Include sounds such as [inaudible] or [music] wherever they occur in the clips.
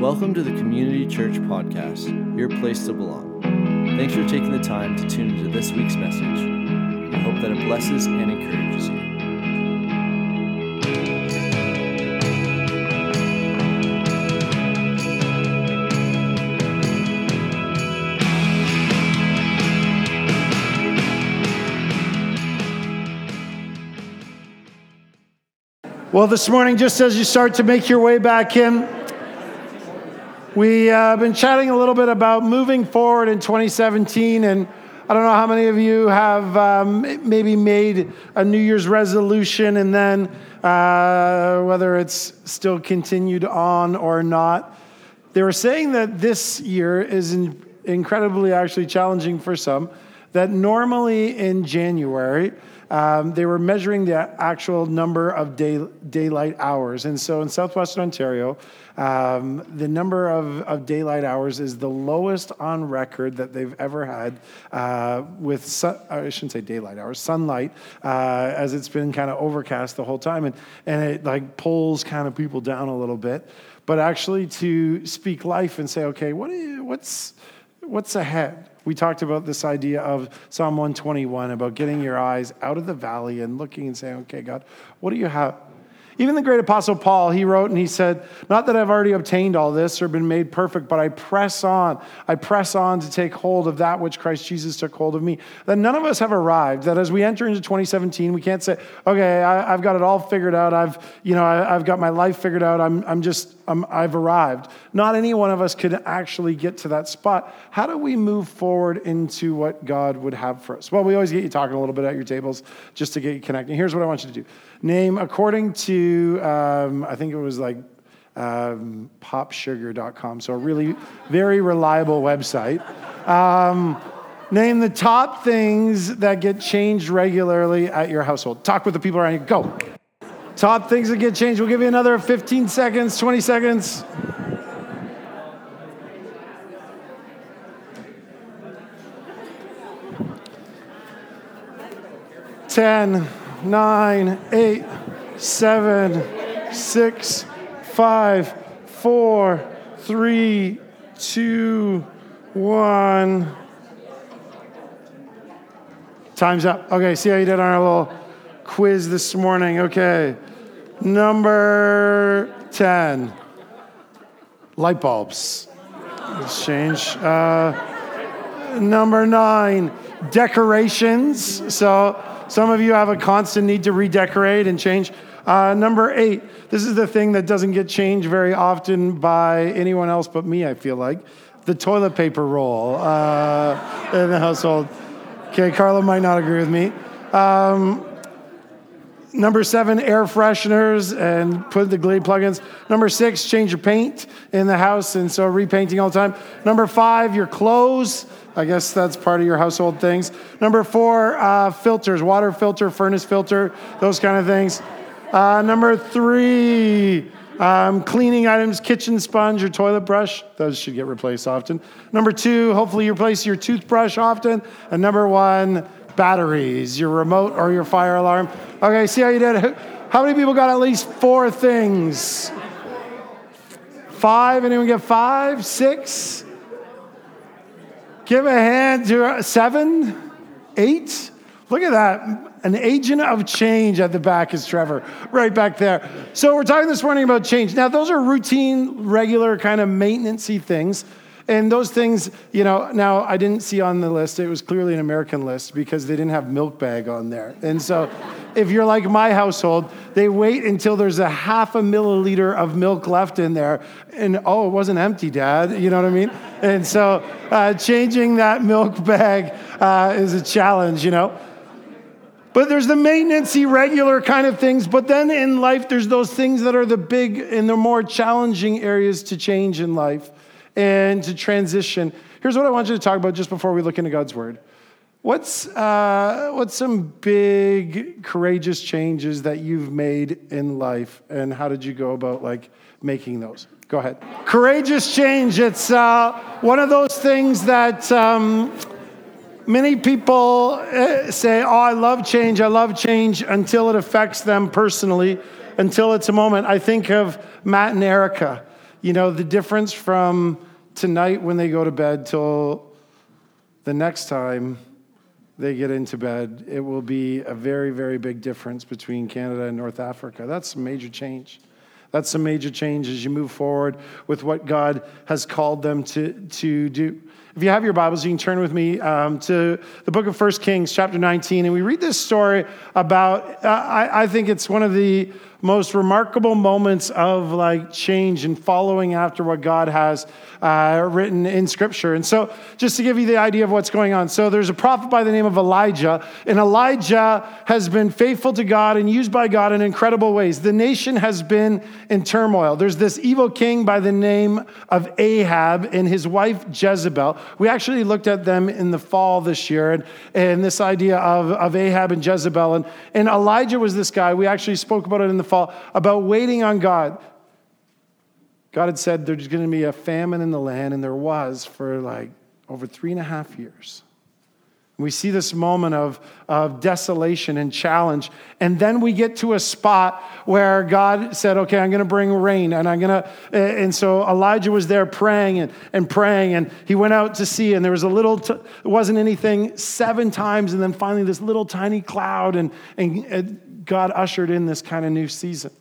Welcome to the Community Church Podcast, your place to belong. Thanks for taking the time to tune into this week's message. I hope that it blesses and encourages you. Well, this morning, just as you start to make your way back in, we have uh, been chatting a little bit about moving forward in 2017, and I don't know how many of you have um, maybe made a New Year's resolution and then uh, whether it's still continued on or not. They were saying that this year is in, incredibly actually challenging for some, that normally in January, um, they were measuring the actual number of day, daylight hours. And so in southwestern Ontario, um, the number of, of daylight hours is the lowest on record that they've ever had uh, with, sun, I shouldn't say daylight hours, sunlight, uh, as it's been kind of overcast the whole time. And, and it like pulls kind of people down a little bit. But actually to speak life and say, okay, what you, what's, what's ahead? We talked about this idea of Psalm 121 about getting your eyes out of the valley and looking and saying, okay, God, what do you have? Even the great apostle Paul, he wrote and he said, Not that I've already obtained all this or been made perfect, but I press on. I press on to take hold of that which Christ Jesus took hold of me. That none of us have arrived. That as we enter into 2017, we can't say, Okay, I, have got it all figured out. I've, you know, I, have got my life figured out. I'm, I'm just, I'm, I've arrived. Not any one of us could actually get to that spot. How do we move forward into what God would have for us? Well, we always get you talking a little bit at your tables just to get you connected. Here's what I want you to do name, according to, um, I think it was like um, popsugar.com, so a really very reliable website. Um, name the top things that get changed regularly at your household. Talk with the people around you. Go. Top things that get changed. We'll give you another 15 seconds, 20 seconds. Ten nine, eight, seven, six, five, four, three, two, one. Time's up. Okay, see how you did on our little quiz this morning. Okay. Number 10 light bulbs. Let's change. Uh, number nine, decorations. So, some of you have a constant need to redecorate and change. Uh, number eight, this is the thing that doesn't get changed very often by anyone else but me, I feel like the toilet paper roll uh, in the household. Okay, Carla might not agree with me. Um, Number seven, air fresheners and put the Glade plugins. Number six, change your paint in the house, and so repainting all the time. Number five, your clothes. I guess that's part of your household things. Number four, uh, filters, water filter, furnace filter, those kind of things. Uh, number three, um, cleaning items, kitchen sponge or toilet brush. Those should get replaced often. Number two, hopefully you replace your toothbrush often. And number one, batteries, your remote or your fire alarm. Okay, see how you did? [laughs] How many people got at least four things? Five? Anyone get five? Six? Give a hand to uh, seven? Eight? Look at that. An agent of change at the back is Trevor, right back there. So, we're talking this morning about change. Now, those are routine, regular, kind of maintenancey things. And those things, you know, now I didn't see on the list, it was clearly an American list because they didn't have milk bag on there. And so if you're like my household, they wait until there's a half a milliliter of milk left in there. And oh, it wasn't empty, Dad. You know what I mean? And so uh, changing that milk bag uh, is a challenge, you know. But there's the maintenancey, regular kind of things. But then in life, there's those things that are the big and the more challenging areas to change in life and to transition. Here's what I want you to talk about just before we look into God's word. What's, uh, what's some big, courageous changes that you've made in life, and how did you go about like making those? Go ahead. Courageous change. It's uh, one of those things that um, many people uh, say, "Oh, I love change. I love change," until it affects them personally, until it's a moment. I think of Matt and Erica you know, the difference from tonight when they go to bed till the next time they get into bed, it will be a very, very big difference between Canada and North Africa. That's a major change. That's a major change as you move forward with what God has called them to, to do. If you have your Bibles, you can turn with me um, to the book of First Kings, chapter 19. And we read this story about, uh, I, I think it's one of the most remarkable moments of like change and following after what God has uh, written in Scripture. And so, just to give you the idea of what's going on, so there's a prophet by the name of Elijah, and Elijah has been faithful to God and used by God in incredible ways. The nation has been in turmoil. There's this evil king by the name of Ahab and his wife Jezebel. We actually looked at them in the fall this year, and, and this idea of, of Ahab and Jezebel. And, and Elijah was this guy. We actually spoke about it in the fall about waiting on God. God had said there's going to be a famine in the land, and there was for like over three and a half years. We see this moment of, of desolation and challenge. And then we get to a spot where God said, Okay, I'm going to bring rain. And I'm going to, and so Elijah was there praying and, and praying. And he went out to see, and there was a little, t- wasn't anything seven times. And then finally, this little tiny cloud. And, and God ushered in this kind of new season.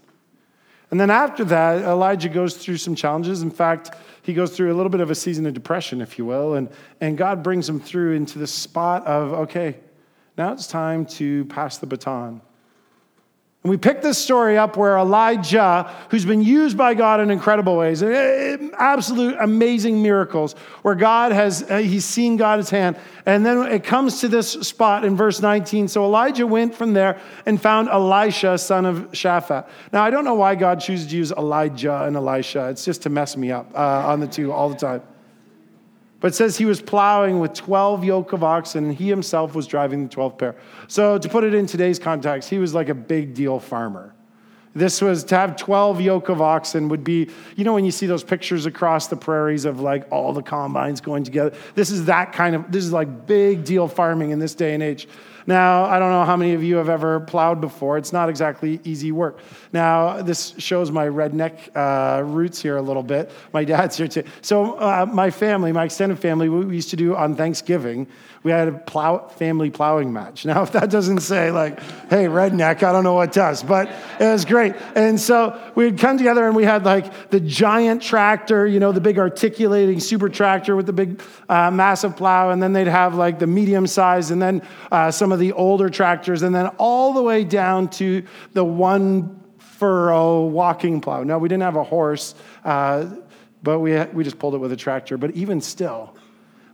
And then after that, Elijah goes through some challenges. In fact, he goes through a little bit of a season of depression, if you will. And, and God brings him through into the spot of, okay, now it's time to pass the baton. We pick this story up where Elijah, who's been used by God in incredible ways, eh, absolute amazing miracles, where God has, eh, he's seen God's hand. And then it comes to this spot in verse 19. So Elijah went from there and found Elisha, son of Shaphat. Now, I don't know why God chooses to use Elijah and Elisha. It's just to mess me up uh, on the two all the time. But it says he was plowing with 12 yoke of oxen, and he himself was driving the 12th pair. So, to put it in today's context, he was like a big deal farmer. This was to have 12 yoke of oxen would be, you know, when you see those pictures across the prairies of like all the combines going together. This is that kind of, this is like big deal farming in this day and age. Now, I don't know how many of you have ever plowed before. It's not exactly easy work. Now, this shows my redneck uh, roots here a little bit. My dad's here too. So, uh, my family, my extended family, we used to do on Thanksgiving, we had a plow, family plowing match. Now, [laughs] if that doesn't say, like, hey, redneck, I don't know what does, but it was great. And so we'd come together and we had like the giant tractor, you know, the big articulating super tractor with the big uh, massive plow. And then they'd have like the medium size and then uh, some of the older tractors. And then all the way down to the one furrow walking plow. No, we didn't have a horse, uh, but we, we just pulled it with a tractor. But even still,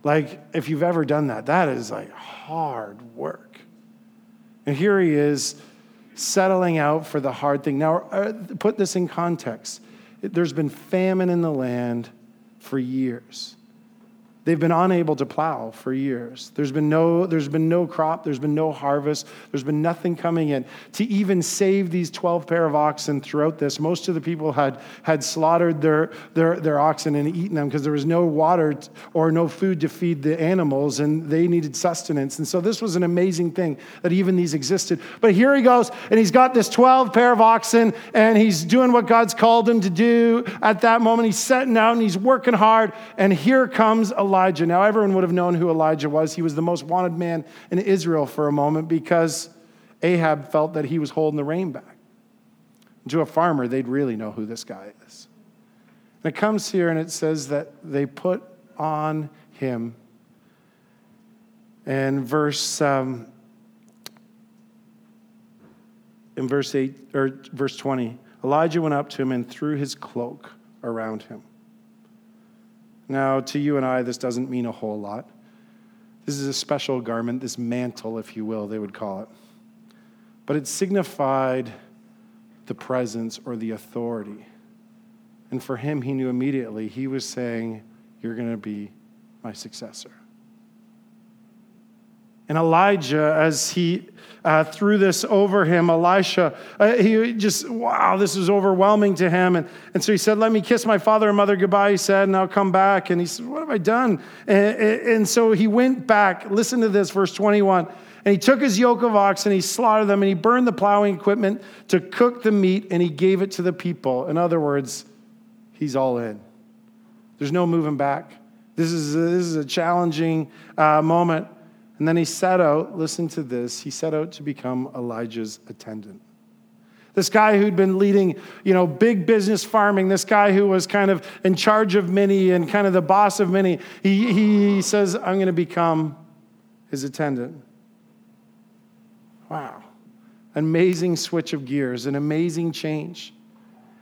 like, if you've ever done that, that is like hard work. And here he is settling out for the hard thing. Now, uh, put this in context there's been famine in the land for years. They've been unable to plow for years. There's been, no, there's been no crop, there's been no harvest, there's been nothing coming in. To even save these 12 pair of oxen throughout this, most of the people had, had slaughtered their, their, their oxen and eaten them because there was no water or no food to feed the animals and they needed sustenance. And so this was an amazing thing that even these existed. But here he goes and he's got this 12 pair of oxen and he's doing what God's called him to do at that moment. He's setting out and he's working hard. And here comes a Elijah. Now, everyone would have known who Elijah was. He was the most wanted man in Israel for a moment because Ahab felt that he was holding the rain back. And to a farmer, they'd really know who this guy is. And it comes here and it says that they put on him. And verse um, in verse 8 or verse 20, Elijah went up to him and threw his cloak around him. Now, to you and I, this doesn't mean a whole lot. This is a special garment, this mantle, if you will, they would call it. But it signified the presence or the authority. And for him, he knew immediately, he was saying, You're going to be my successor. And Elijah, as he uh, threw this over him, Elisha, uh, he just, wow, this is overwhelming to him. And, and so he said, Let me kiss my father and mother goodbye, he said, and I'll come back. And he said, What have I done? And, and so he went back. Listen to this, verse 21. And he took his yoke of oxen, and he slaughtered them, and he burned the plowing equipment to cook the meat, and he gave it to the people. In other words, he's all in. There's no moving back. This is a, this is a challenging uh, moment. And then he set out, listen to this, he set out to become Elijah's attendant. This guy who'd been leading, you know, big business farming, this guy who was kind of in charge of many and kind of the boss of many, he, he says, I'm going to become his attendant. Wow. Amazing switch of gears, an amazing change.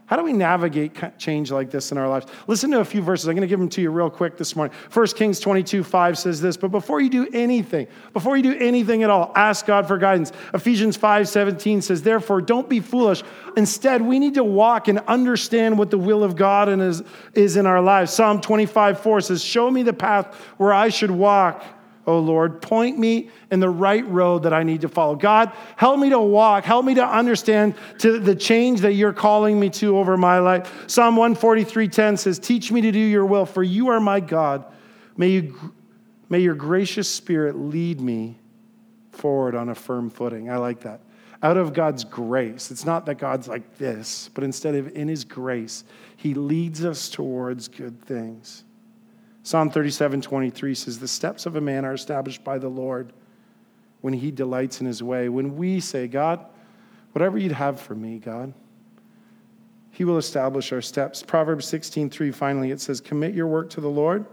How do we navigate change like this in our lives? Listen to a few verses. I'm going to give them to you real quick this morning. 1 Kings 22 5 says this, but before you do anything, before you do anything at all, ask God for guidance. Ephesians 5 17 says, therefore, don't be foolish. Instead, we need to walk and understand what the will of God is, is in our lives. Psalm 25 4 says, Show me the path where I should walk oh Lord. Point me in the right road that I need to follow. God, help me to walk. Help me to understand to the change that you're calling me to over my life. Psalm 143:10 says, Teach me to do your will, for you are my God. May, you, may your gracious spirit lead me forward on a firm footing. I like that. Out of God's grace. It's not that God's like this, but instead of in his grace, he leads us towards good things. Psalm 37 23 says, The steps of a man are established by the Lord when he delights in his way. When we say, God, whatever you'd have for me, God, he will establish our steps. Proverbs 16 3, finally, it says, Commit your work to the Lord.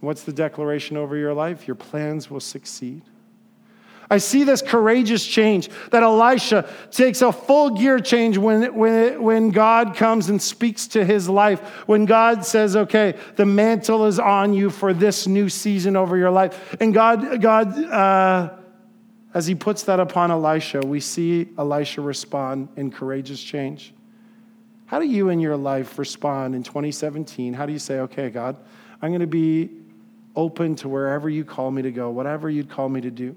What's the declaration over your life? Your plans will succeed. I see this courageous change that Elisha takes a full gear change when, when, when God comes and speaks to his life. When God says, okay, the mantle is on you for this new season over your life. And God, God uh, as he puts that upon Elisha, we see Elisha respond in courageous change. How do you in your life respond in 2017? How do you say, okay, God, I'm going to be open to wherever you call me to go, whatever you'd call me to do?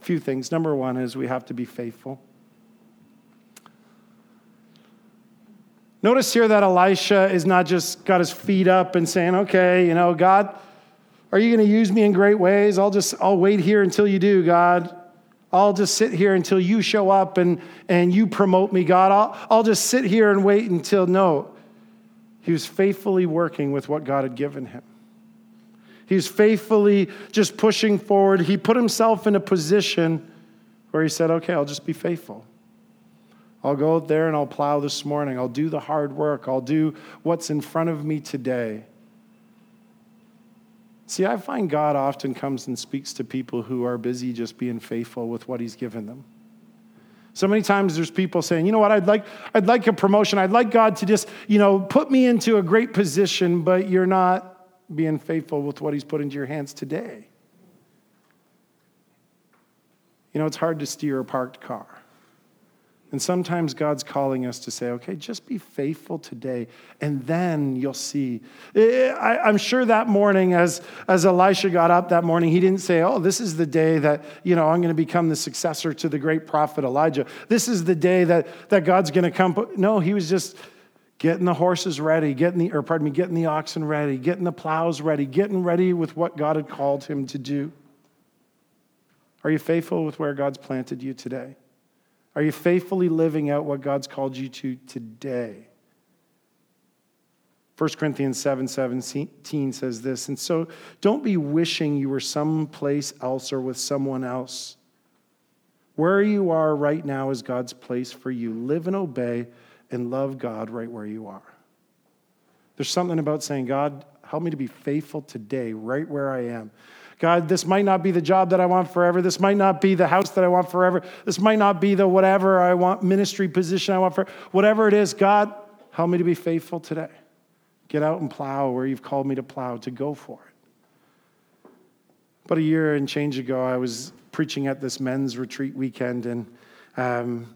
Few things. Number one is we have to be faithful. Notice here that Elisha is not just got his feet up and saying, okay, you know, God, are you going to use me in great ways? I'll just, I'll wait here until you do, God. I'll just sit here until you show up and, and you promote me, God. I'll, I'll just sit here and wait until, no. He was faithfully working with what God had given him. He's faithfully just pushing forward. He put himself in a position where he said, Okay, I'll just be faithful. I'll go out there and I'll plow this morning. I'll do the hard work. I'll do what's in front of me today. See, I find God often comes and speaks to people who are busy just being faithful with what He's given them. So many times there's people saying, you know what, I'd like, I'd like a promotion. I'd like God to just, you know, put me into a great position, but you're not being faithful with what He's put into your hands today. You know, it's hard to steer a parked car. And sometimes God's calling us to say, okay, just be faithful today, and then you'll see. Eh, I, am sure that morning, as, as Elisha got up that morning, he didn't say, oh, this is the day that, you know, I'm going to become the successor to the great prophet Elijah. This is the day that, that God's going to come. No, he was just getting the horses ready, getting the, or pardon me, getting the oxen ready, getting the plows ready, getting ready with what God had called him to do. Are you faithful with where God's planted you today? Are you faithfully living out what God's called you to today? 1 Corinthians 7 17 says this, and so don't be wishing you were someplace else or with someone else. Where you are right now is God's place for you. Live and obey and love God right where you are. There's something about saying, God, help me to be faithful today, right where I am. God, this might not be the job that I want forever. This might not be the house that I want forever. This might not be the whatever I want, ministry position I want for whatever it is. God, help me to be faithful today. Get out and plow where you've called me to plow, to go for it. About a year and change ago, I was preaching at this men's retreat weekend, and um,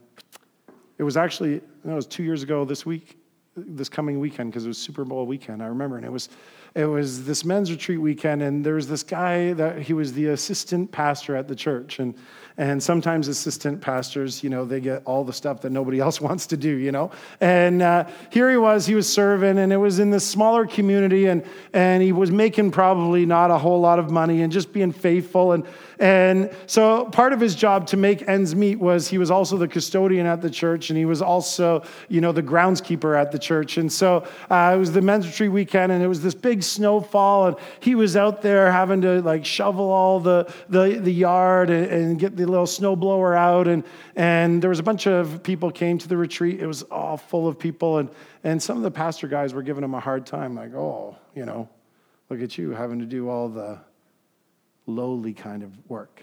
it was actually, it was two years ago this week, this coming weekend, because it was Super Bowl weekend, I remember. And it was, it was this men's retreat weekend, and there was this guy that he was the assistant pastor at the church. And and sometimes assistant pastors, you know, they get all the stuff that nobody [laughs] else wants to do, you know. And uh, here he was, he was serving, and it was in this smaller community, and, and he was making probably not a whole lot of money and just being faithful. And, and so part of his job to make ends meet was he was also the custodian at the church, and he was also, you know, the groundskeeper at the church. And so uh, it was the men's retreat weekend, and it was this big snowfall, and he was out there having to like shovel all the, the, the yard and, and get the little snowblower out, and, and there was a bunch of people came to the retreat. It was all full of people, and, and some of the pastor guys were giving him a hard time, like, oh, you know, look at you having to do all the lowly kind of work.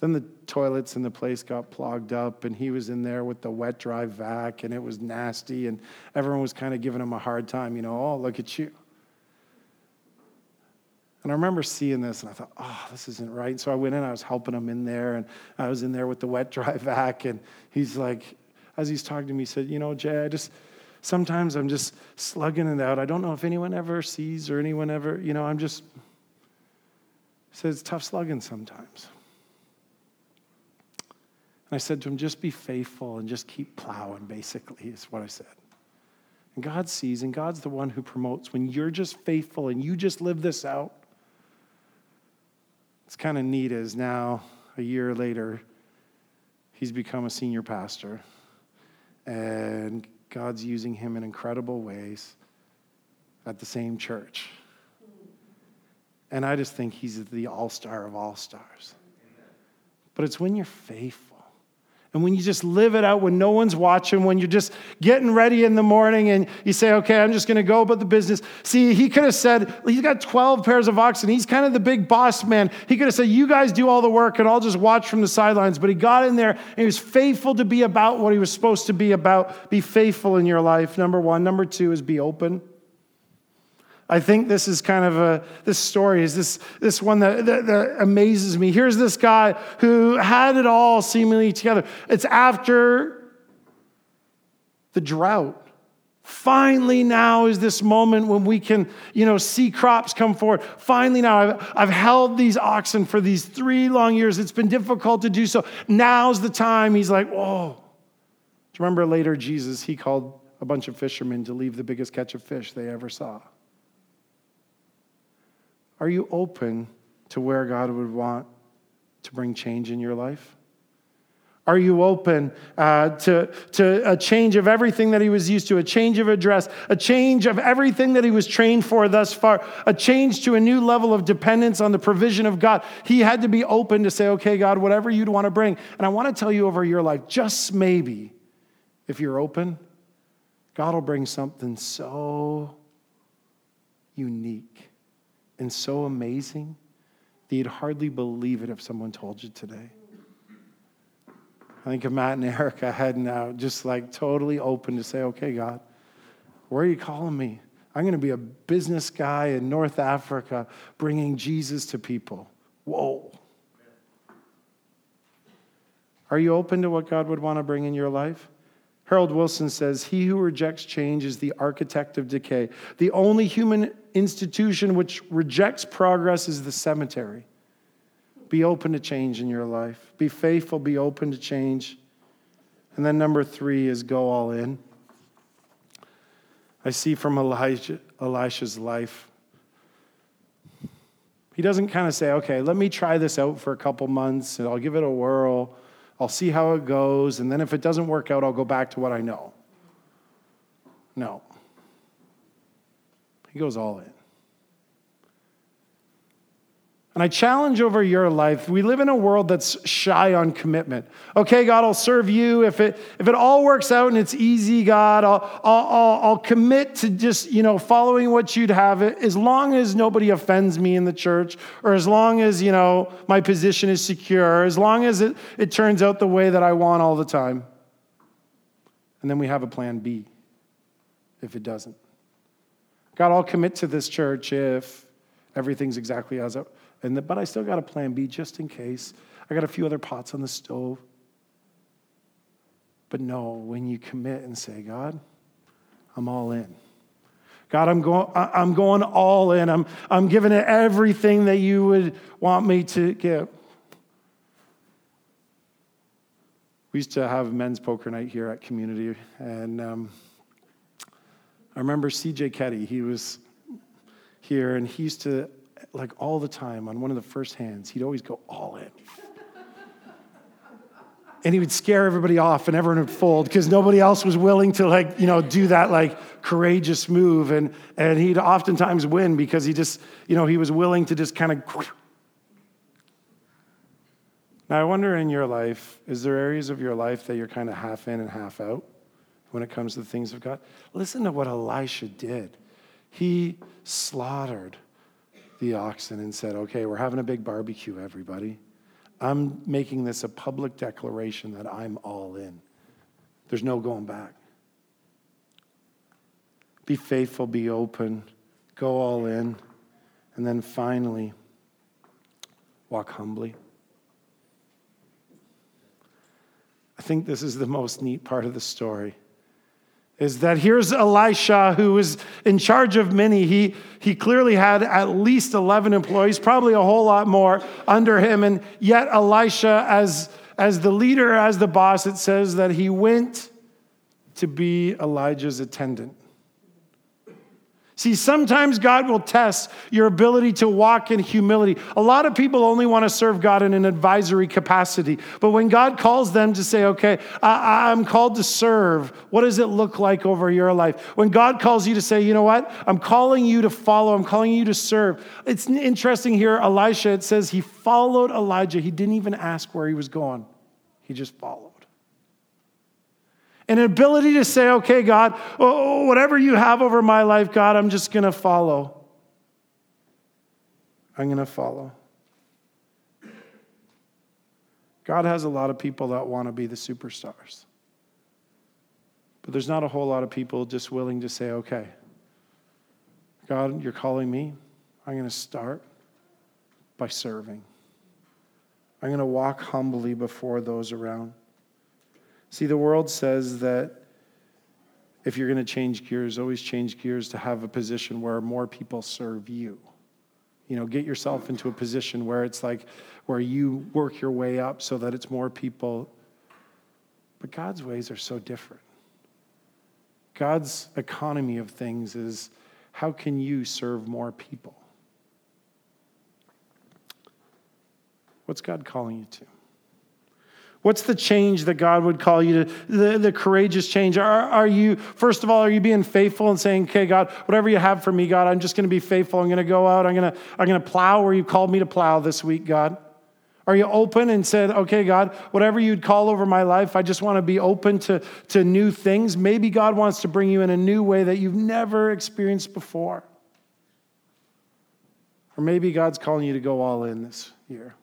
Then the toilets in the place got plugged up, and he was in there with the wet, dry vac, and it was nasty, and everyone was kind of giving him a hard time, you know, oh, look at you. And I remember seeing this and I thought, oh, this isn't right. So I went in, I was helping him in there, and I was in there with the wet, dry [laughs] vac. And he's like, as he's talking to me, he said, You know, Jay, I just, sometimes I'm just slugging it out. I don't know if anyone ever sees or anyone ever, you know, I'm just, he said, It's tough slugging sometimes. And I said to him, Just be faithful and just keep plowing, basically, is what I said. And God sees, and God's the one who promotes. When you're just faithful and you just live this out, it's kind of neat as now, a year later, he's become a senior pastor. And God's using him in incredible ways at the same church. And I just think he's the all star of all stars. But it's when you're faithful and when you just live it out when no one's watching, when you're just getting ready in the morning and you say, okay, I'm just going to go about the business. See, he could have said, he's got 12 pairs of oxen. He's kind of the big boss man. He could have said, you guys do all the work and I'll just watch from the sidelines. But he got in there and he was faithful to be about what he was supposed to be about. Be faithful in your life, number one. Number two is be open. I think this is kind of a, this story is this, this one that, that, that, amazes me. Here's this guy who had it all seemingly together. It's after the drought. Finally, now is this moment when we can, you know, see crops come forward. Finally, now I've, I've held these oxen for these three long years. It's been difficult to do so. Now's the time. He's like, whoa. Do you remember later, Jesus, he called a bunch of fishermen to leave the biggest catch of fish they ever saw? Are you open to where God would want to bring change in your life? Are you open uh, to, to a change of everything that he was used to, a change of address, a change of everything that he was trained for thus far, a change to a new level of dependence on the provision of God? He had to be open to say, okay, God, whatever you'd want to bring. And I want to tell you over your life, just maybe, if you're open, God will bring something so unique and so amazing that you'd hardly believe it if someone told you today. I think of Matt and Erica heading out, just like totally open to say, okay, God, where are you calling me? I'm going to be a business guy in North Africa bringing Jesus to people. Whoa. Are you open to what God would want to bring in your life? Harold Wilson says, He who rejects change is the architect of decay. The only human institution which rejects progress is the cemetery. Be open to change in your life. Be faithful, be open to change. And then number three is go all in. I see from Elijah, Elisha's life. He doesn't kind of say, okay, let me try this out for a couple months and I'll give it a whirl. I'll see how it goes. And then if it doesn't work out, I'll go back to what I know. No. He goes all in. And I challenge over your life. We live in a world that's shy on commitment. Okay, God, I'll serve you. If it, if it all works out and it's easy, God, I'll, I'll, I'll, commit to just, you know, following what you'd have it as long as nobody offends me in the church or as long as, you know, my position is secure, as long as it, it turns out the way that I want all the time. And then we have a plan B if it doesn't. God, I'll commit to this church if everything's exactly as it and the, but I still got a plan B just in case. I got a few other pots on the stove. But no, when you commit and say, God, I'm all in. God, I'm going, I'm going all in. I'm, I'm giving it everything that you would want me to give. We used to have men's poker night here at Community, and um, I remember CJ Ketty. He was here, and he used to, like all the time, on one of the first hands, he'd always go all in and he would scare everybody off and everyone would fold because nobody else was willing to like you know do that like courageous move and and he'd oftentimes win because he just you know he was willing to just kind of now i wonder in your life is there areas of your life that you're kind of half in and half out when it comes to the things of god listen to what elisha did he slaughtered the oxen and said okay we're having a big barbecue everybody I'm making this a public declaration that I'm all in. There's no going back. Be faithful, be open, go all in, and then finally, walk humbly. I think this is the most neat part of the story is that here's Elisha who was in charge of many. He, he clearly had at least 11 employees, probably a whole lot more under him. And yet, Elisha, as, as the leader, as the boss, it says that he went to be Elijah's attendant. See, sometimes God will test your ability to walk in humility. A lot of people only want to serve God in an advisory capacity. But when God calls them to say, okay, I, am called to serve, what does it look like over your life? When God calls you to say, you know what, I'm calling you to follow, I'm calling you to serve. It's interesting here, Elisha, it says he followed Elijah. He didn't even ask where he was going, he just followed. An ability to say, okay, God, oh, whatever you have over my life, God, I'm just going to follow. I'm going to follow. God has a lot of people that want to be the superstars. But there's not a whole lot of people just willing to say, okay, God, you're calling me. I'm going to start by serving. I'm going to walk humbly before those around. See, the world says that if you're going to change gears, always change gears to have a position where more people serve you. You know, get yourself into a position where it's like where you work your way up so that it's more people. But God's ways are so different. God's economy of things is how can you serve more people? What's God calling you to? What's the change that God would call you to, the, the courageous change? Are, are you, first of all, are you being faithful and saying, okay, God, whatever you have for me, God, I'm just going to be faithful. I'm going to go out. I'm going to, I'm going to plow where you called me to plow this week, God. Are you open and said, okay, God, whatever you'd call over my life, I just want to be open to, to new things? Maybe God wants to bring you in a new way that you've never experienced before. Or maybe God's calling you to go all in this year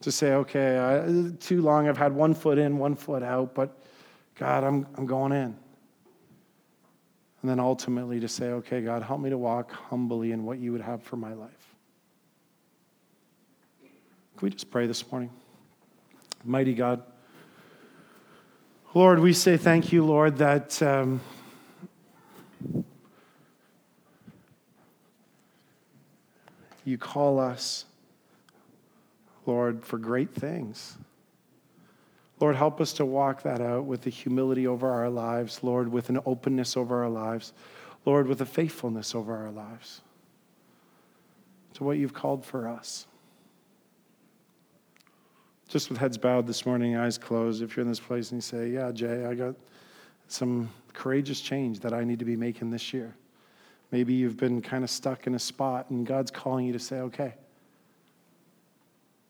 to say, okay, I, too long I've had one foot in, one foot out, but God, I'm, I'm going in. And then ultimately to say, okay, God, help me to walk humbly in what you would have for my life. Can we just pray this morning? Mighty God, Lord, we say thank you, Lord, that. Um, you call us Lord, for great things. Lord, help us to walk that out with the humility over our lives, Lord, with an openness over our lives, Lord, with a faithfulness over our lives to what you've called for us. Just with heads bowed this morning, eyes closed, if you're in this place and you say, Yeah, Jay, I got some courageous change that I need to be making this year. Maybe you've been kind of stuck in a spot and God's calling you to say, Okay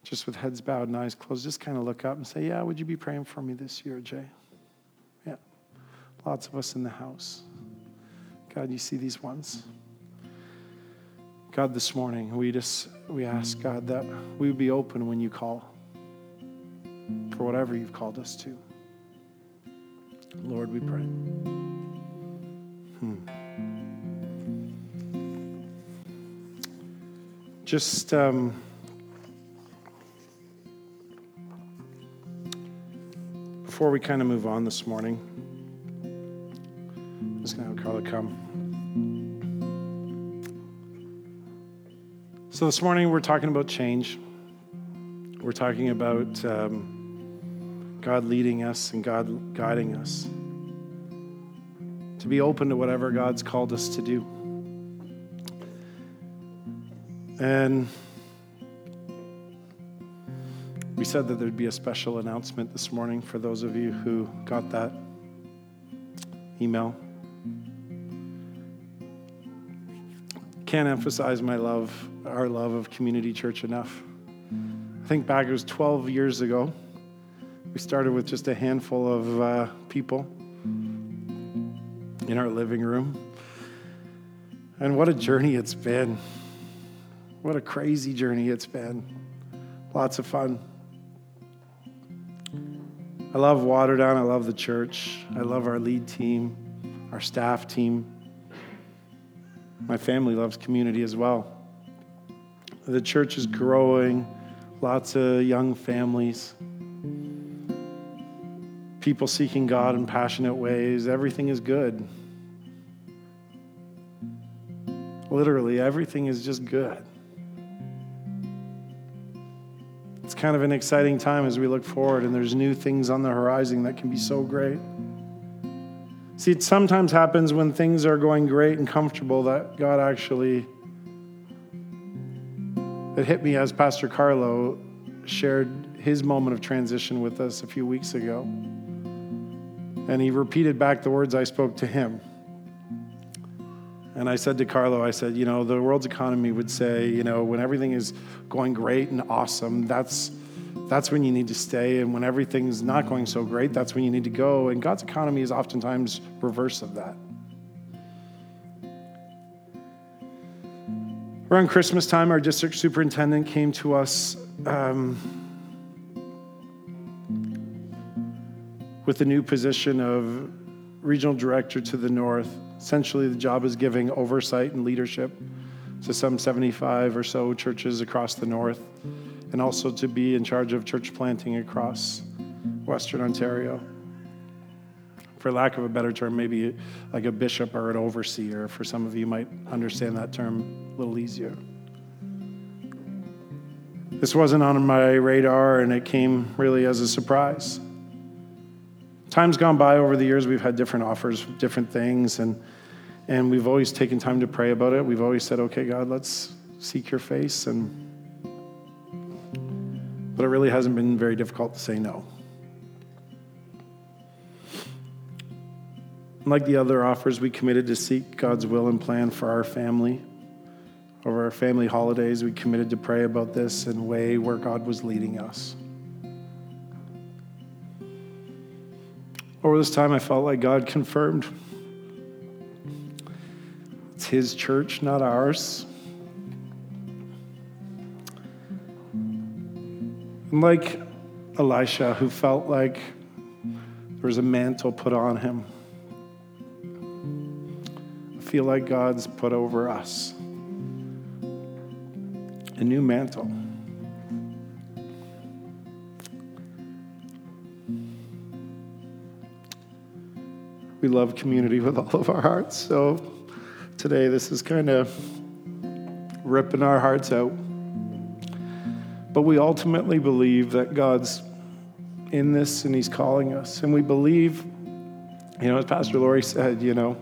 just with heads bowed and eyes closed, just kind of look up and say, Yeah, would you be praying for me this year, Jay? Yeah. Lots of us in the house. God, you see these ones. God, this morning, we just we ask God that we would be open when you call for whatever you've called us to. Lord, we pray. Hmm. Just um, before we kind of move on this morning, I'm just going to have Carla come. So, this morning we're talking about change. We're talking about um, God leading us and God guiding us to be open to whatever God's called us to do. And said that there'd be a special announcement this morning for those of you who got that email. Can't emphasize my love, our love of community church enough. I think back, it was 12 years ago. We started with just a handful of uh, people in our living room. And what a journey it's been. What a crazy journey it's been. Lots of fun. I love Waterdown. I love the church. I love our lead team, our staff team. My family loves community as well. The church is growing, lots of young families, people seeking God in passionate ways. Everything is good. Literally, everything is just good. Kind of an exciting time as we look forward, and there's new things on the horizon that can be so great. See, it sometimes happens when things are going great and comfortable that God actually. It hit me as Pastor Carlo shared his moment of transition with us a few weeks ago. And he repeated back the words I spoke to him. And I said to Carlo, I said, you know, the world's economy would say, you know, when everything is going great and awesome, that's that's when you need to stay. And when everything's not going so great, that's when you need to go. And God's economy is oftentimes reverse of that. Around Christmas time, our district superintendent came to us um, with the new position of regional director to the north Essentially, the job is giving oversight and leadership to some 75 or so churches across the north, and also to be in charge of church planting across Western Ontario. For lack of a better term, maybe like a bishop or an overseer, for some of you might understand that term a little easier. This wasn't on my radar, and it came really as a surprise. Time's gone by over the years, we've had different offers, different things, and, and we've always taken time to pray about it. We've always said, okay, God, let's seek your face. And, but it really hasn't been very difficult to say no. Like the other offers, we committed to seek God's will and plan for our family. Over our family holidays, we committed to pray about this and weigh where God was leading us. Over this time, I felt like God confirmed it's His church, not ours. And like Elisha, who felt like there was a mantle put on him, I feel like God's put over us a new mantle. We love community with all of our hearts. So today, this is kind of ripping our hearts out. But we ultimately believe that God's in this and He's calling us. And we believe, you know, as Pastor Laurie said, you know,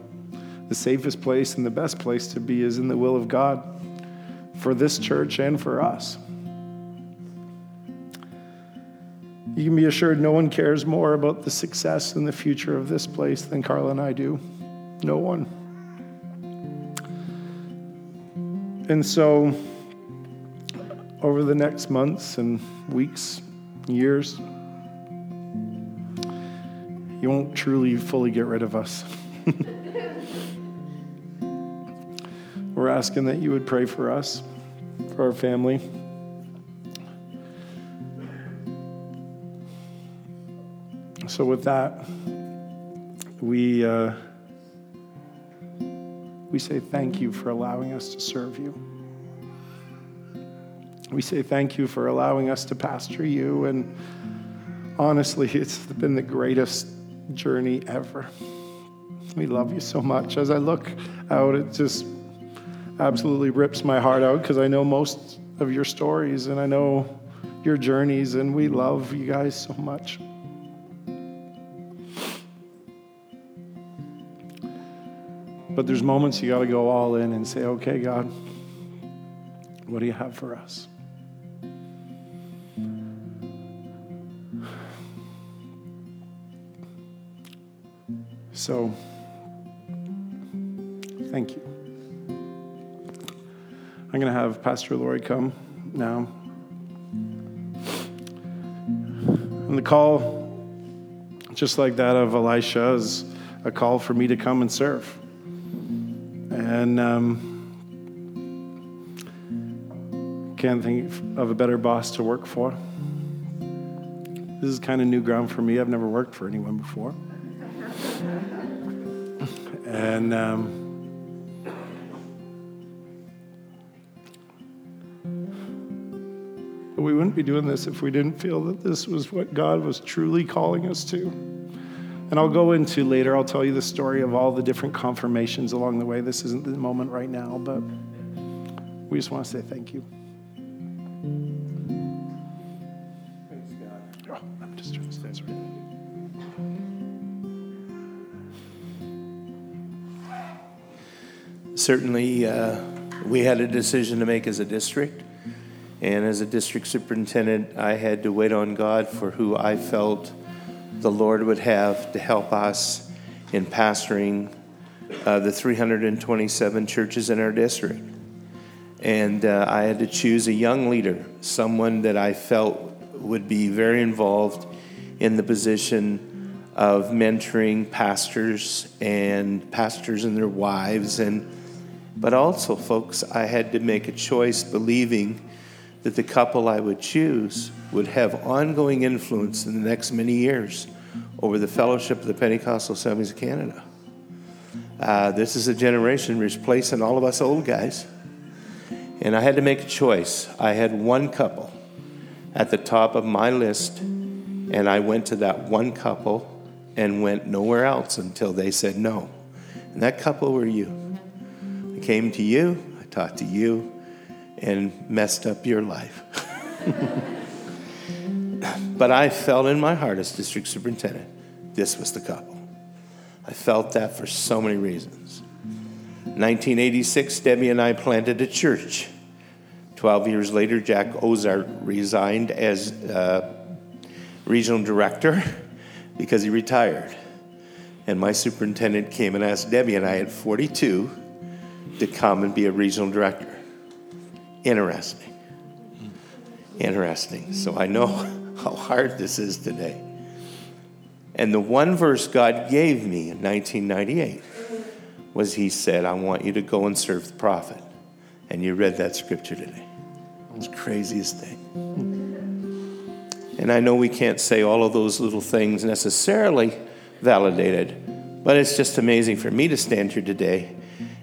the safest place and the best place to be is in the will of God for this church and for us. You can be assured no one cares more about the success and the future of this place than Carla and I do. No one. And so, over the next months and weeks, years, you won't truly fully get rid of us. [laughs] We're asking that you would pray for us, for our family. So, with that, we, uh, we say thank you for allowing us to serve you. We say thank you for allowing us to pastor you. And honestly, [laughs] it's been the greatest journey ever. We love you so much. As I look out, it just, absolutely rips my heart out because I know most of your stories and I know your journeys, and we love you guys so much. But there's moments you got to go all in and say, okay, God, what do you have for us? So, thank you. I'm going to have Pastor Lori come now. And the call, just like that of Elisha, is a call for me to come and serve. And um, can't think of a better boss to work for. This is kind of new ground for me. I've never worked for anyone before. And um, we wouldn't be doing this if we didn't feel that this was what God was truly calling us to. And I'll go into later, I'll tell you the story of all the different confirmations along the way. This isn't the moment right now, but we just want to say thank you. Oh, Certainly, uh, we had a decision to make as a district. And as a district superintendent, I had to wait on God for who I felt the Lord would have to help us in pastoring uh, the 327 churches in our district. And uh, I had to choose a young leader, someone that I felt would be very involved in the position of mentoring pastors and pastors and their wives and but also folks I had to make a choice believing that the couple I would choose would have ongoing influence in the next many years over the fellowship of the Pentecostal Assemblies of Canada. Uh, this is a generation replacing all of us old guys. And I had to make a choice. I had one couple at the top of my list, and I went to that one couple and went nowhere else until they said no. And that couple were you. I came to you, I talked to you, and messed up your life. but I felt in my heart as district superintendent, this was the couple. I felt that for so many reasons. 1986, Debbie and I planted a church. 12 years later, Jack Ozart resigned as uh, regional director because he retired. And my superintendent came and asked Debbie and I at 42 to come and be a regional director. Interesting. Interesting. So I know [laughs] how hard this is today. And the one verse God gave me in 1998 was He said, I want you to go and serve the prophet. And you read that scripture today. It was the craziest thing. And I know we can't say all of those little things necessarily validated, but it's just amazing for me to stand here today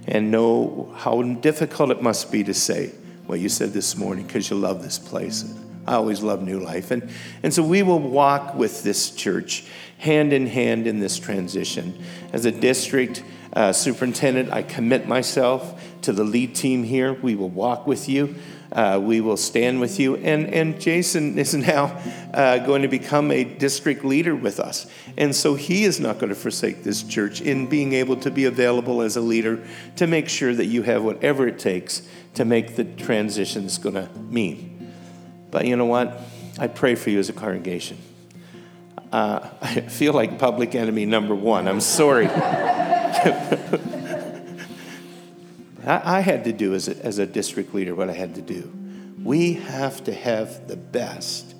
and know how difficult it must be to say what you said this morning because you love this place. I always love New Life. And, and so we will walk with this church hand in hand in this transition. As a district uh, superintendent, I commit myself to the lead team here. We will walk with you. Uh, we will stand with you. And, and Jason is [laughs] now uh, going to become a district leader with us. And so he is not going to forsake this church in being able to be available as a leader to make sure that you have whatever it takes to make the transition it's going to mean. But you know what? I pray for you as a congregation. Uh, [laughs] I feel like public enemy number one. I'm sorry. [laughs] I, had to do as a, as a district leader what I had to do. We have to have the best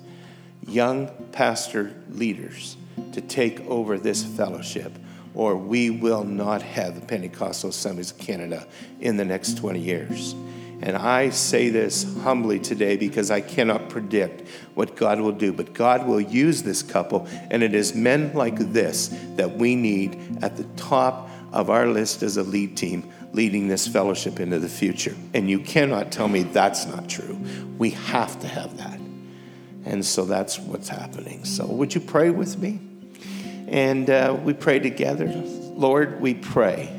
young pastor leaders to take over this fellowship, or we will not have the Pentecostal Assemblies of Canada in the next 20 years. And I say this humbly today because I cannot predict what God will do, but God will use this couple, and it is men like this that we need at the top of our list as a lead team leading this fellowship into the future. And you cannot tell me that's not true. We have to have that. And so that's what's happening. So, would you pray with me? And uh, we pray together. Lord, we pray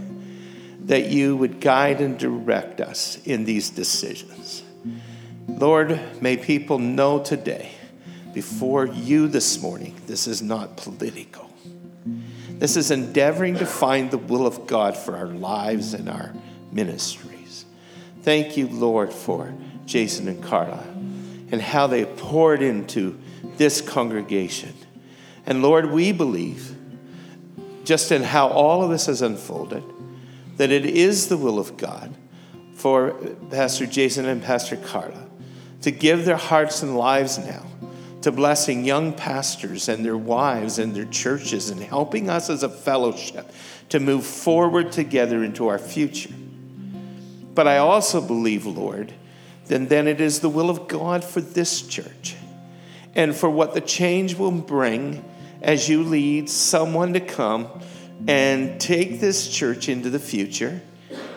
that you would guide and direct us in these decisions. Lord, may people know today, before you this morning, this is not political. This is endeavoring to find the will of God for our lives and our ministries. Thank you, Lord, for Jason and Carla and how they poured into this congregation. And Lord, we believe, just in how all of this has unfolded, that it is the will of God for Pastor Jason and Pastor Carla to give their hearts and lives now to blessing young pastors and their wives and their churches and helping us as a fellowship to move forward together into our future. But I also believe, Lord, then then it is the will of God for this church and for what the change will bring as you lead someone to come and take this church into the future.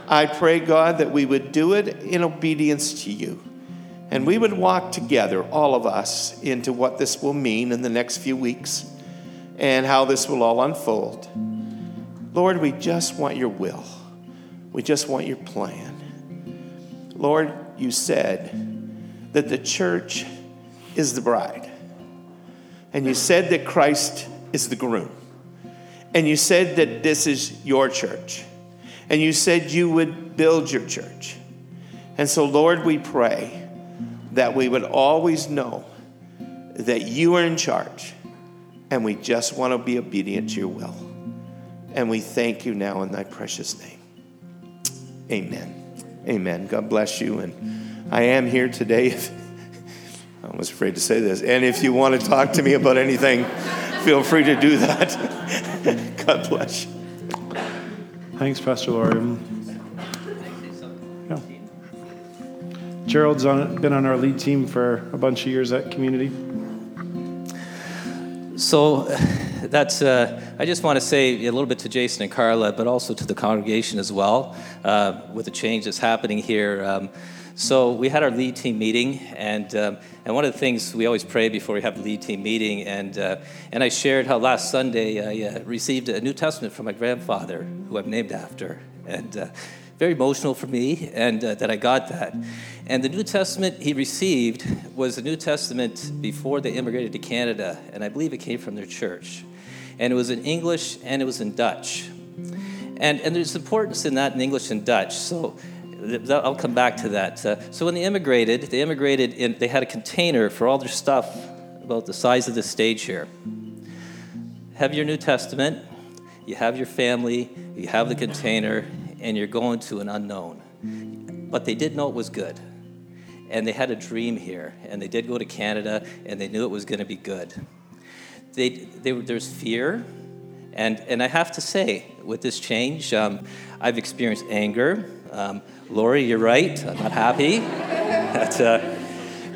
I pray, God, that we would do it in obedience to you. And we would walk together, all of us, into what this will mean in the next few weeks and how this will all unfold. Lord, we just want your will. We just want your plan. Lord, you said that the church is the bride. And you said that Christ is the groom. And you said that this is your church. And you said you would build your church. And so, Lord, we pray that we would always know that you are in charge. And we just want to be obedient to your will. And we thank you now in thy precious name. Amen. Amen. God bless you. And I am here today. [laughs] I was afraid to say this. And if you want to talk to me about anything, feel free to do that. [laughs] God bless you. Thanks, Pastor Laurie. Yeah. Gerald's on, been on our lead team for a bunch of years at Community. So that's, uh, I just want to say a little bit to Jason and Carla, but also to the congregation as well, uh, with the change that's happening here. Um, so we had our lead team meeting, and um, and one of the things we always pray before we have the lead team meeting, and uh, and I shared how last Sunday I uh, received a New Testament from my grandfather, who I'm named after, and uh, very emotional for me, and uh, that I got that. And the New Testament he received was the New Testament before they immigrated to Canada, and I believe it came from their church, and it was in English and it was in Dutch, and and there's importance in that in English and Dutch. So I'll come back to that. Uh, so when they immigrated, they immigrated in, they had a container for all their stuff about the size of this stage here. Have your New Testament, you have your family, you have the container, and you're going to an unknown. But they did know it was good. And they had a dream here, and they did go to Canada, and they knew it was going to be good. They, they, there's fear, and, and I have to say, with this change, um, I've experienced anger. Um, Lori, you're right. I'm not happy. [laughs] but, uh,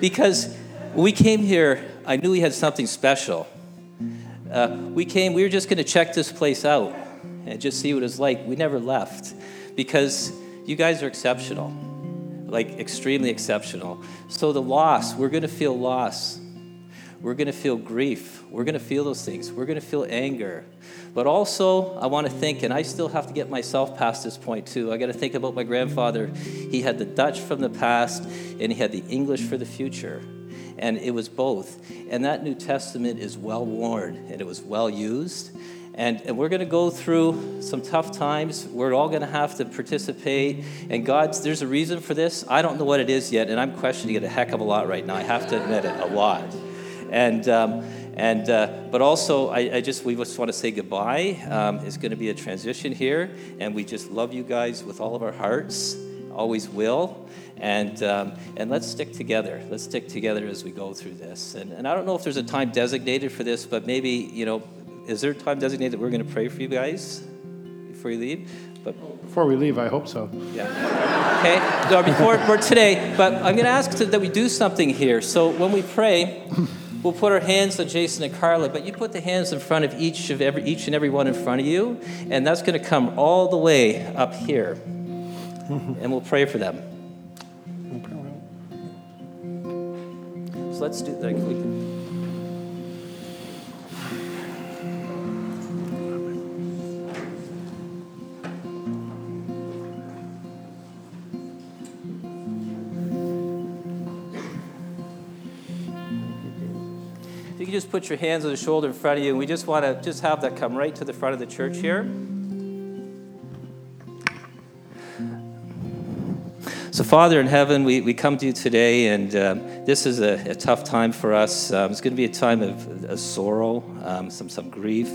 because we came here, I knew we had something special. Uh, we came, we were just going to check this place out and just see what it's like. We never left because you guys are exceptional, like extremely exceptional. So the loss, we're going to feel loss. We're going to feel grief. We're going to feel those things. We're going to feel anger. But also, I want to think, and I still have to get myself past this point too. I got to think about my grandfather. He had the Dutch from the past, and he had the English for the future. And it was both. And that New Testament is well worn, and it was well used. And, and we're going to go through some tough times. We're all going to have to participate. And God's, there's a reason for this. I don't know what it is yet, and I'm questioning it a heck of a lot right now. I have to admit it, a lot. And, um, and, uh, but also, I, I, just, we just want to say goodbye. Um, it's going to be a transition here, and we just love you guys with all of our hearts, always will. And, um, and let's stick together. Let's stick together as we go through this. And, and I don't know if there's a time designated for this, but maybe, you know, is there a time designated that we're going to pray for you guys before you leave? But before we leave, I hope so. Yeah. Okay. So before for today, but I'm going to ask that we do something here. So when we pray. We'll put our hands on Jason and Carla, but you put the hands in front of each of every each and every one in front of you, and that's going to come all the way up here, and we'll pray for them. So let's do that. Just put your hands on the shoulder in front of you, and we just want to just have that come right to the front of the church here. So, Father in heaven, we, we come to you today, and um, this is a, a, tough time for us. Um, it's going to be a time of, of sorrow, um, some, some grief.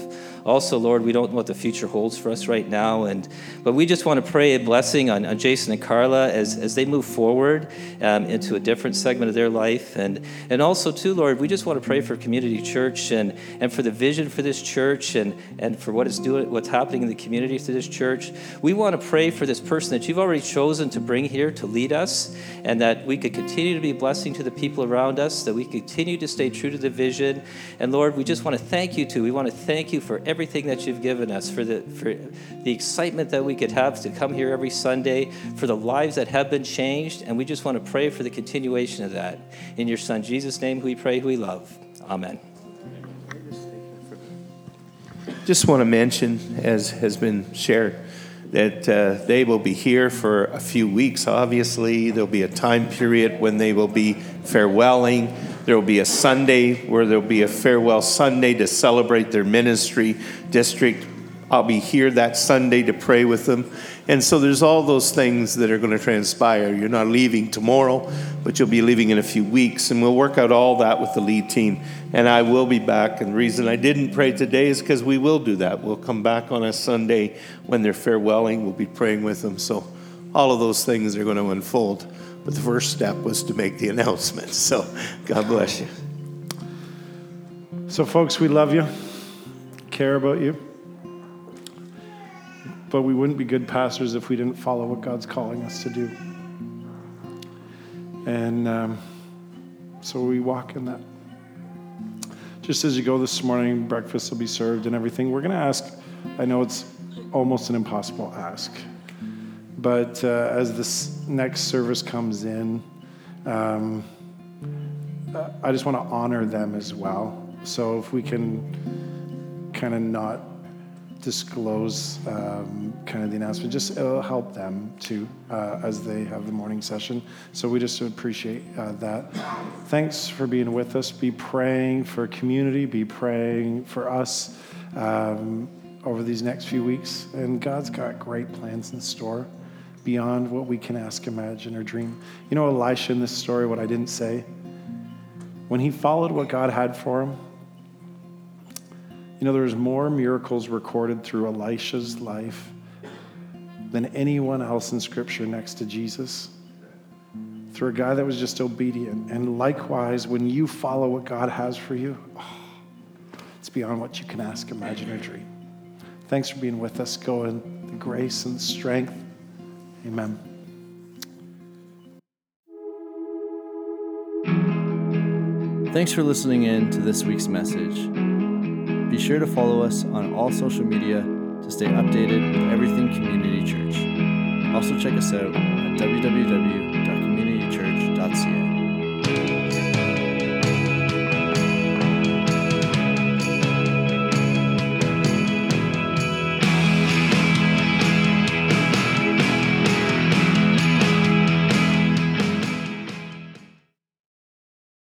Also, Lord, we don't know what the future holds for us right now, and but we just want to pray a blessing on, on Jason and Carla as, as they move forward um, into a different segment of their life, and and also too, Lord, we just want to pray for Community Church and and for the vision for this church and and for what is doing, what's happening in the community through this church. We want to pray for this person that you've already chosen to bring here to lead us, and that we could continue to be a blessing to the people around us, that we continue to stay true to the vision, and Lord, we just want to thank you too. We want to thank you for everything that you've given us, for the, for the excitement that we could have to come here every Sunday, for the lives that have been changed. And we just want to pray for the continuation of that. In your Son, Jesus' name, we pray, who we love. Amen. Just want to mention, as has been shared, that uh, they will be here for a few weeks, obviously. There'll be a time period when they will be farewelling. There will be a Sunday where there'll be a farewell Sunday to celebrate their ministry district. I'll be here that Sunday to pray with them. And so there's all those things that are going to transpire. You're not leaving tomorrow, but you'll be leaving in a few weeks. And we'll work out all that with the lead team. And I will be back. And the reason I didn't pray today is because we will do that. We'll come back on a Sunday when they're farewelling. We'll be praying with them. So all of those things are going to unfold. But the first step was to make the announcement. So God bless you. So, folks, we love you, care about you. But we wouldn't be good pastors if we didn't follow what God's calling us to do. And um, so we walk in that. Just as you go this morning, breakfast will be served and everything. We're going to ask, I know it's almost an impossible ask. But uh, as this next service comes in, um, I just want to honor them as well. So if we can kind of not disclose um, kind of the announcement, just it'll help them too uh, as they have the morning session. So we just appreciate uh, that. Thanks for being with us. Be praying for community. Be praying for us. Um, over these next few weeks, and God's got great plans in store beyond what we can ask, imagine, or dream. You know, Elisha in this story, what I didn't say? When he followed what God had for him, you know, there's more miracles recorded through Elisha's life than anyone else in Scripture next to Jesus. Through a guy that was just obedient. And likewise, when you follow what God has for you, oh, it's beyond what you can ask, imagine, or dream. Thanks for being with us. Go in the grace and the strength Amen. Thanks for listening in to this week's message. Be sure to follow us on all social media to stay updated with everything Community Church. Also, check us out at www.communitychurch.ca.